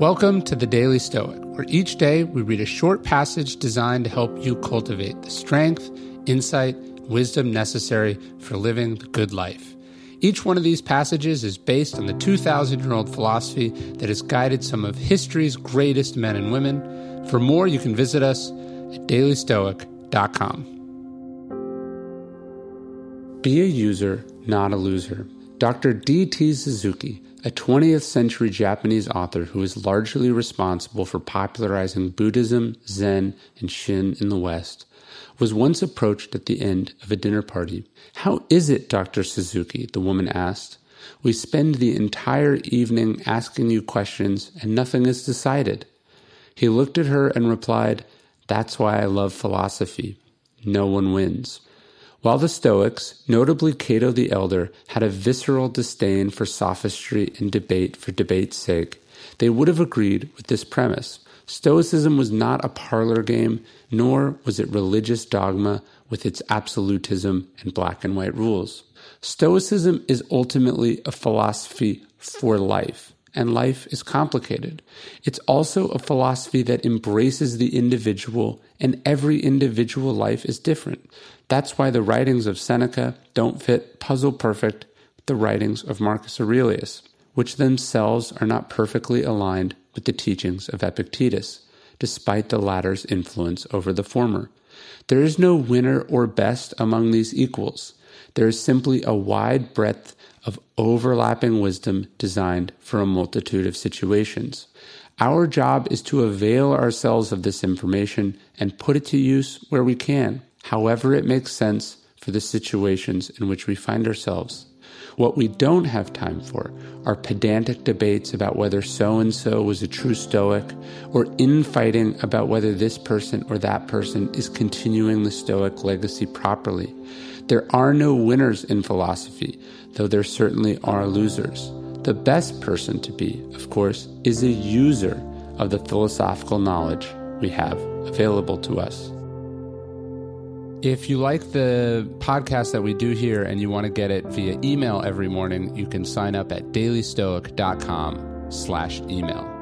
Welcome to the Daily Stoic, where each day we read a short passage designed to help you cultivate the strength, insight, wisdom necessary for living the good life. Each one of these passages is based on the 2,000 year old philosophy that has guided some of history's greatest men and women. For more, you can visit us at dailystoic.com. Be a user, not a loser. Dr. D.T. Suzuki a 20th century Japanese author who is largely responsible for popularizing Buddhism, Zen, and Shin in the West, was once approached at the end of a dinner party. How is it, Dr. Suzuki? the woman asked. We spend the entire evening asking you questions and nothing is decided. He looked at her and replied, That's why I love philosophy. No one wins. While the Stoics, notably Cato the Elder, had a visceral disdain for sophistry and debate for debate's sake, they would have agreed with this premise. Stoicism was not a parlor game, nor was it religious dogma with its absolutism and black and white rules. Stoicism is ultimately a philosophy for life, and life is complicated. It's also a philosophy that embraces the individual, and every individual life is different. That's why the writings of Seneca don't fit puzzle perfect the writings of Marcus Aurelius, which themselves are not perfectly aligned with the teachings of Epictetus, despite the latter's influence over the former. There is no winner or best among these equals. There is simply a wide breadth of overlapping wisdom designed for a multitude of situations. Our job is to avail ourselves of this information and put it to use where we can however it makes sense for the situations in which we find ourselves. What we don't have time for are pedantic debates about whether so and so was a true Stoic, or infighting about whether this person or that person is continuing the Stoic legacy properly. There are no winners in philosophy, though there certainly are losers. The best person to be, of course, is a user of the philosophical knowledge we have available to us. If you like the podcast that we do here and you want to get it via email every morning, you can sign up at dailystoic.com slash email.